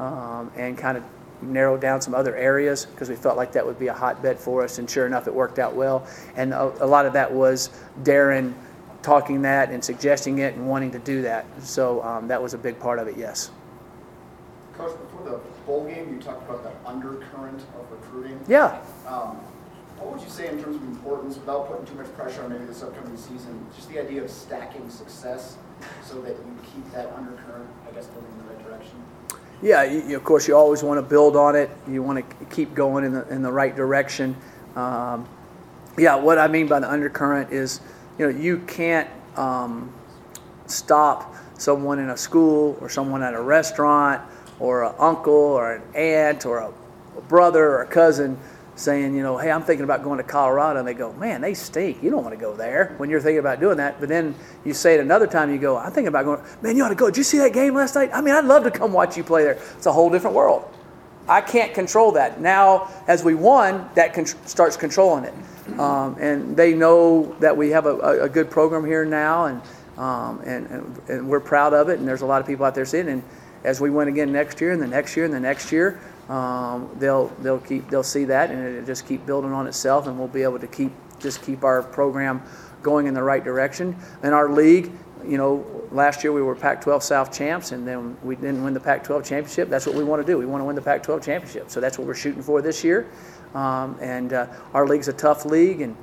um, and kind of narrow down some other areas because we felt like that would be a hotbed for us. And sure enough, it worked out well. And a, a lot of that was Darrin talking that and suggesting it and wanting to do that. So um, that was a big part of it, yes. Coach, before the bowl game, you talked about the undercurrent of recruiting. Yeah. Um, what would you say in terms of importance, without putting too much pressure on maybe this upcoming season, just the idea of stacking success so that you keep that undercurrent, I guess, moving in the right direction? Yeah, you, of course, you always want to build on it. You want to keep going in the, in the right direction. Um, yeah, what I mean by the undercurrent is, you know, you can't um, stop someone in a school or someone at a restaurant or an uncle or an aunt or a, a brother or a cousin saying, you know, hey, I'm thinking about going to Colorado. And they go, man, they stink. You don't want to go there when you're thinking about doing that. But then you say it another time, you go, I'm thinking about going, man, you ought to go. Did you see that game last night? I mean, I'd love to come watch you play there. It's a whole different world. I can't control that. Now, as we won, that con- starts controlling it. Um, and they know that we have a, a, a good program here now, and, um, and, and, and, we're proud of it. And there's a lot of people out there seeing it. And as we win again next year, and the next year, and the next year, um, they'll they'll keep they'll see that and it'll just keep building on itself and we'll be able to keep just keep our program going in the right direction and our league you know last year we were Pac-12 South champs and then we didn't win the Pac-12 championship. That's what we want to do. We want to win the Pac-12 championship. So that's what we're shooting for this year. Um, and uh, our league's a tough league and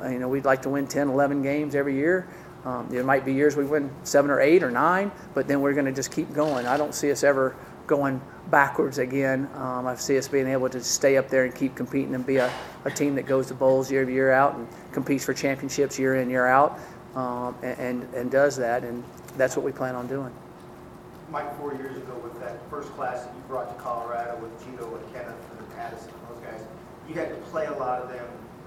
uh, you know we'd like to win 10 11 games every year. Um, there might be years we win seven or eight or nine but then we're going to just keep going. I don't see us ever going backwards again. Um, I see us being able to stay up there and keep competing and be a, a team that goes to bowls year year out and competes for championships year in, year out, um, and, and does that. And that's what we plan on doing. Mike, four years ago with that first class that you brought to Colorado with Gino and Kenneth and Addison and those guys, you had to play a lot of them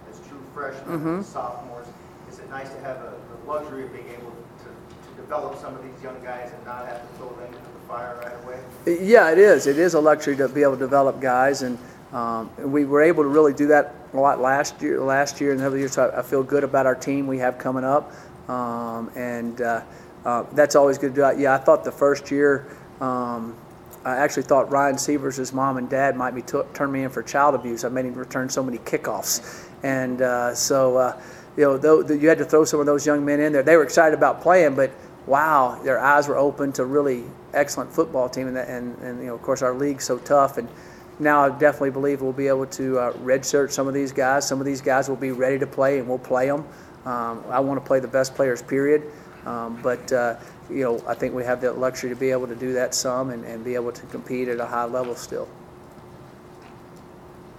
as true freshmen, mm-hmm. sophomores. Is it nice to have a, the luxury of being able to, to develop some of these young guys and not have to throw them into the fire right away? Yeah, it is. It is a luxury to be able to develop guys, and um, we were able to really do that a lot last year, last year and the other years. So I, I feel good about our team we have coming up, um, and uh, uh, that's always good to do. Yeah, I thought the first year. Um, I actually thought Ryan Sievers' mom and dad might be t- turn me in for child abuse. I made him return so many kickoffs, and uh, so uh, you know, though, you had to throw some of those young men in there. They were excited about playing, but wow, their eyes were open to really excellent football team, and, and, and you know, of course, our league's so tough, and now I definitely believe we'll be able to uh, redshirt some of these guys. Some of these guys will be ready to play, and we'll play them. Um, I want to play the best players, period. Um, but uh, you know, I think we have the luxury to be able to do that some and, and be able to compete at a high level still.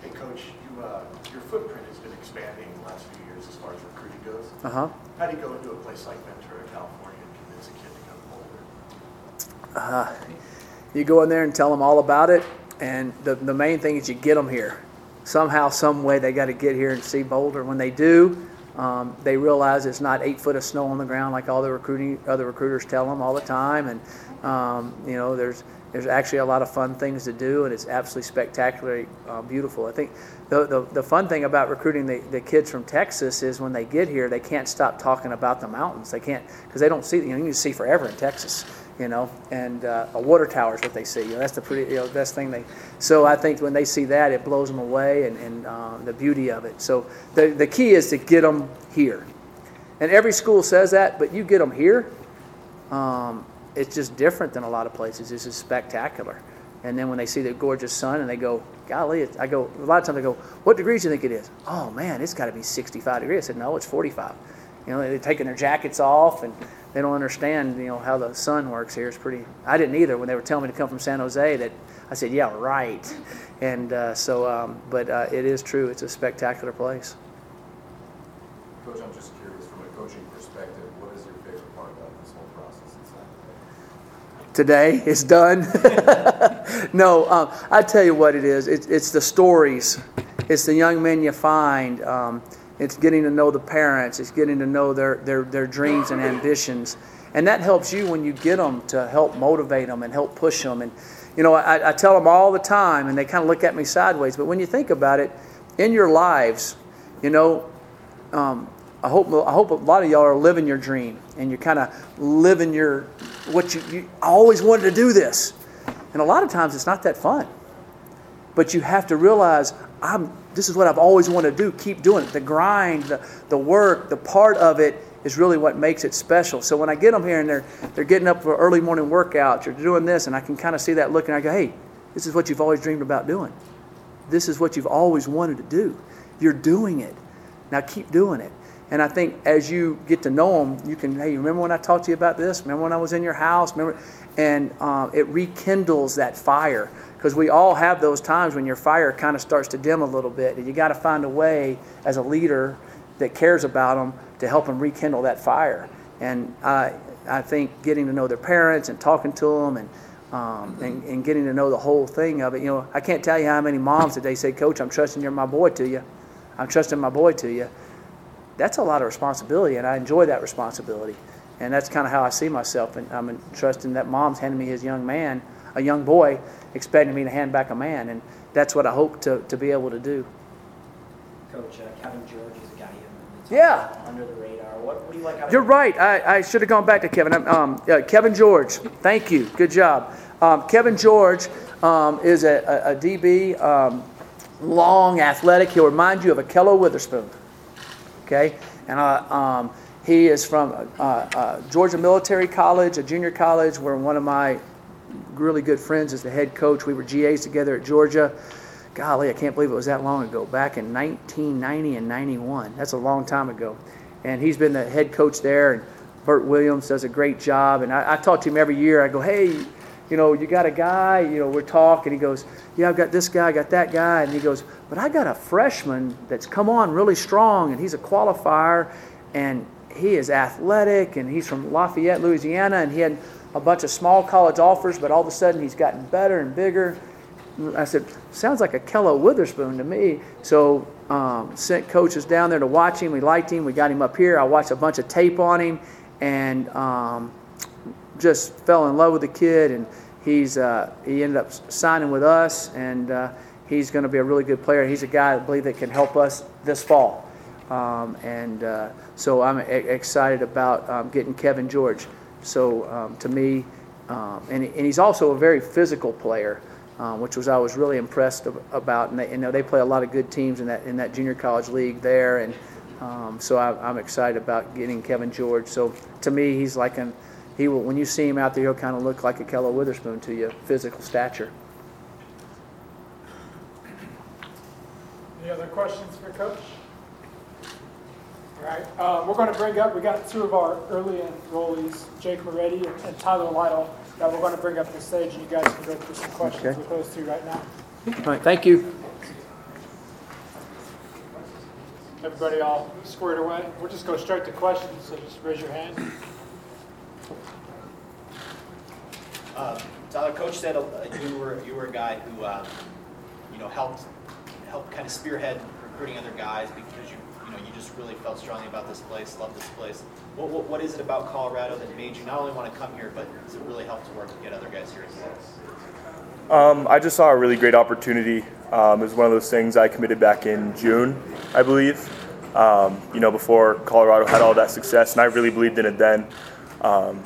Hey, Coach, you, uh, your footprint has been expanding the last few years as far as recruiting goes. Uh huh. How do you go into a place like Ventura, California, and convince a kid to come to Boulder? Uh, you go in there and tell them all about it, and the, the main thing is you get them here. Somehow, some way, they got to get here and see Boulder. When they do, um, they realize it's not eight foot of snow on the ground like all the recruiting other recruiters tell them all the time, and um, you know there's there's actually a lot of fun things to do, and it's absolutely spectacularly uh, beautiful. I think the, the, the fun thing about recruiting the, the kids from Texas is when they get here, they can't stop talking about the mountains. They can't because they don't see you know you can see forever in Texas you know, and uh, a water tower is what they see. You know, that's the pretty, you know, best thing they. So I think when they see that, it blows them away, and, and uh, the beauty of it. So the the key is to get them here, and every school says that, but you get them here, um, it's just different than a lot of places. This is spectacular. And then when they see the gorgeous sun, and they go, "Golly!" I go. A lot of times they go, "What degrees do you think it is?" "Oh man, it's got to be 65 degrees." I said, "No, it's 45." You know, they're taking their jackets off and they don't understand, you know, how the sun works here. It's pretty. I didn't either when they were telling me to come from San Jose. That I said, yeah, right. And uh, so, um, but uh, it is true. It's a spectacular place. Coach, I'm just curious from a coaching perspective, what is your favorite part about this whole process inside? Today it's done. no, um, I tell you what it is. It's, it's the stories. It's the young men you find. Um, it's getting to know the parents. It's getting to know their, their, their dreams and ambitions. And that helps you when you get them to help motivate them and help push them. And, you know, I, I tell them all the time, and they kind of look at me sideways. But when you think about it, in your lives, you know, um, I hope I hope a lot of y'all are living your dream and you're kind of living your what you, you I always wanted to do this, and a lot of times it's not that fun. But you have to realize I'm this is what I've always wanted to do. Keep doing it. The grind, the, the work, the part of it is really what makes it special. So when I get them here and they're they're getting up for early morning workouts or doing this, and I can kind of see that look, and I go, hey, this is what you've always dreamed about doing. This is what you've always wanted to do. You're doing it. Now keep doing it. And I think as you get to know them, you can, hey, remember when I talked to you about this? Remember when I was in your house? Remember? And uh, it rekindles that fire because we all have those times when your fire kind of starts to dim a little bit. And you got to find a way as a leader that cares about them to help them rekindle that fire. And I, I think getting to know their parents and talking to them and, um, and, and getting to know the whole thing of it. You know, I can't tell you how many moms that they say, Coach, I'm trusting you're my boy to you. I'm trusting my boy to you that's a lot of responsibility, and I enjoy that responsibility. And that's kind of how I see myself. And I'm trusting that mom's handing me his young man, a young boy, expecting me to hand back a man. And that's what I hope to, to be able to do. Coach, uh, Kevin George is a guy you yeah. under the radar. What, what do you like? You're right. I, I should have gone back to Kevin. Um, uh, Kevin George, thank you. Good job. Um, Kevin George um, is a, a, a DB, um, long, athletic. He'll remind you of Ahkello Witherspoon okay? And uh, um, he is from uh, uh, Georgia Military College, a junior college, where one of my really good friends as the head coach. We were GAs together at Georgia. Golly, I can't believe it was that long ago, back in 1990 and 91. That's a long time ago. And he's been the head coach there, and Bert Williams does a great job. And I, I talk to him every year. I go, hey, you know, you got a guy, you know, we're talking. He goes, yeah, I've got this guy, I got that guy. And he goes, but I got a freshman that's come on really strong, and he's a qualifier, and he is athletic, and he's from Lafayette, Louisiana, and he had a bunch of small college offers, but all of a sudden he's gotten better and bigger. I said, sounds like Ahkello Witherspoon to me. So um, sent coaches down there to watch him. We liked him. We got him up here. I watched a bunch of tape on him, and um, just fell in love with the kid. And he's uh, he ended up signing with us, and uh, he's going to be a really good player. He's a guy I believe that can help us this fall. Um, and uh, so I'm excited about um, getting Kevin George. So um, to me, um, and, and, he's also a very physical player, uh, which was I was really impressed about. And they, you know they play a lot of good teams in that in that junior college league there, and um, so I, am excited about getting Kevin George. So to me, he's like an he will, when you see him out there, he'll kind of look like a Kello Witherspoon to you, physical stature. Any other questions for Coach? All right, uh, we're going to bring up, we got two of our early enrollees, Jake Moretti and- and Tyler Lytle, that we're going to bring up to the stage, and you guys can go through some questions Okay. with those two right now. All right, thank you. Everybody all squared away? We'll just go straight to questions, so just raise your hand. Uh, Tyler, Coach said uh, you were, you were a guy who, um, you know, helped, helped kind of spearhead recruiting other guys because you, you know, you just really felt strongly about this place, loved this place. What, what, what is it about Colorado that made you not only want to come here, but does it really help to work to get other guys here as well? Um, I just saw a really great opportunity. Um, it was one of those things I committed back in June, I believe. Um, you know, before Colorado had all that success, and I really believed in it then. Um,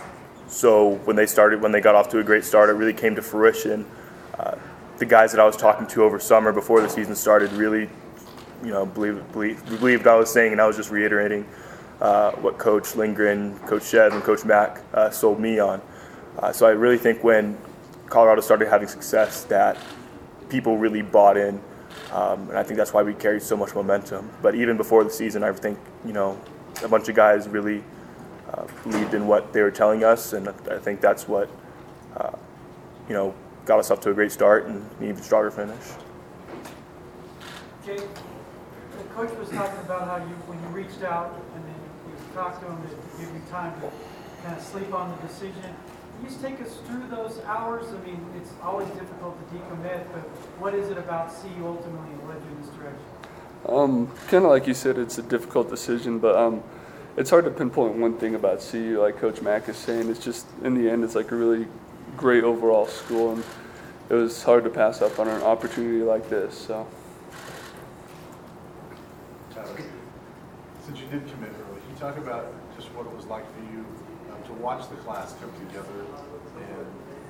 so when they started, when they got off to a great start, it really came to fruition. Uh, the guys that I was talking to over summer before the season started really, you know, believed believed, believed I was saying, and I was just reiterating uh, what Coach Lindgren, Coach Chev, and Coach Mack uh, sold me on. Uh, so I really think when Colorado started having success, that people really bought in, um, and I think that's why we carried so much momentum. But even before the season, I think you know a bunch of guys really uh, believed in what they were telling us, and I think that's what uh, you know got us off to a great start and an even stronger finish. Coach was talking about how you, when you reached out and then you talked to him to give you time to kind of sleep on the decision. Can you just take us through those hours? I mean, it's always difficult to decommit, but what is it about CU ultimately led you in this direction? Um, kind of like you said, it's a difficult decision, but um, it's hard to pinpoint one thing about CU. Like Coach Mack is saying, it's just in the end, it's like a really great overall school, and it was hard to pass up on an opportunity like this. So. Tyler, Since you did commit early, can you talk about just what it was like for you um, to watch the class come together and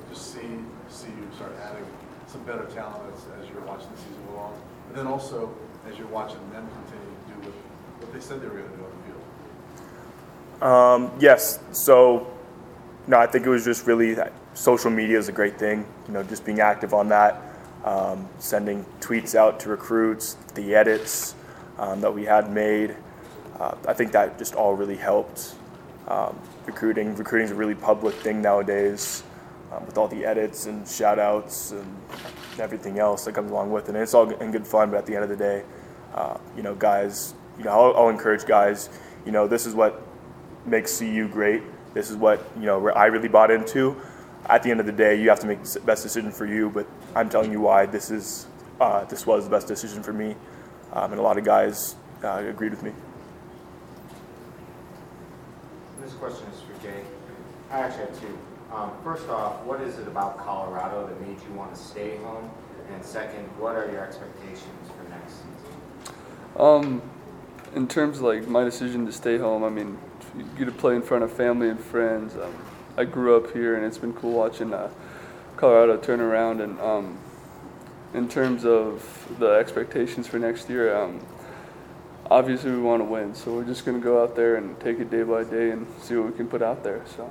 just see see you start adding some better talent as, as you're watching the season go on, and then also as you're watching them continue to do what, what they said they were going to do on the field. Um, yes. So, no, I think it was just really social media is a great thing. You know, just being active on that, um, sending tweets out to recruits, the edits um, that we had made. Uh, I think that just all really helped. Um, recruiting, recruiting is a really public thing nowadays, um, with all the edits and shout outs and everything else that comes along with it. And it's all in good fun, but at the end of the day, uh, you know, guys, you know, I'll, I'll encourage guys. You know, this is what makes CU great. This is what you know I really bought into. At the end of the day, you have to make the best decision for you. But I'm telling you why this is uh, this was the best decision for me, um, and a lot of guys uh, agreed with me. This question is for Jay. I actually have two. Um, first off, what is it about Colorado that made you want to stay home? And second, what are your expectations for next season? Um, in terms of like my decision to stay home, I mean, you get to play in front of family and friends. Um, I grew up here, and it's been cool watching uh, Colorado turn around. And um, in terms of the expectations for next year, um, obviously we want to win, so we're just going to go out there and take it day by day and see what we can put out there. So.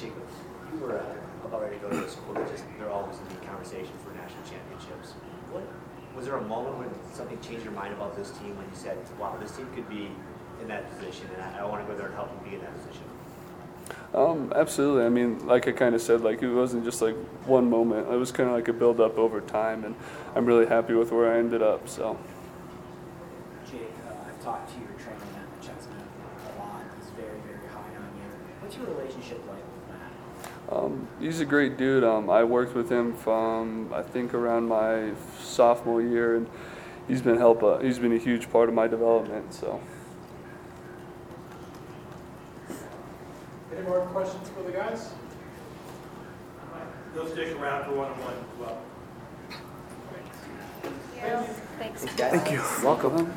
You were uh, already going to school, but just they're always in the conversation for national championships. What was there a moment when something changed your mind about this team when you said, "Wow, this team could be in that position, and I, I want to go there and help them be in that position"? Um, absolutely. I mean, like I kind of said, like it wasn't just like one moment. It was kind of like a build up over time, and I'm really happy with where I ended up. So. Jake, uh, I've talked to your trainer, Matt McChesney, a lot. He's very, very high on you. What's your relationship like with Matt? Um, he's a great dude. Um, I worked with him from I think around my sophomore year, and he's been help. Uh, he's been a huge part of my development. So. Any more questions for the guys? They'll stick around for one-on-one as well. Thanks. Thank you. Welcome.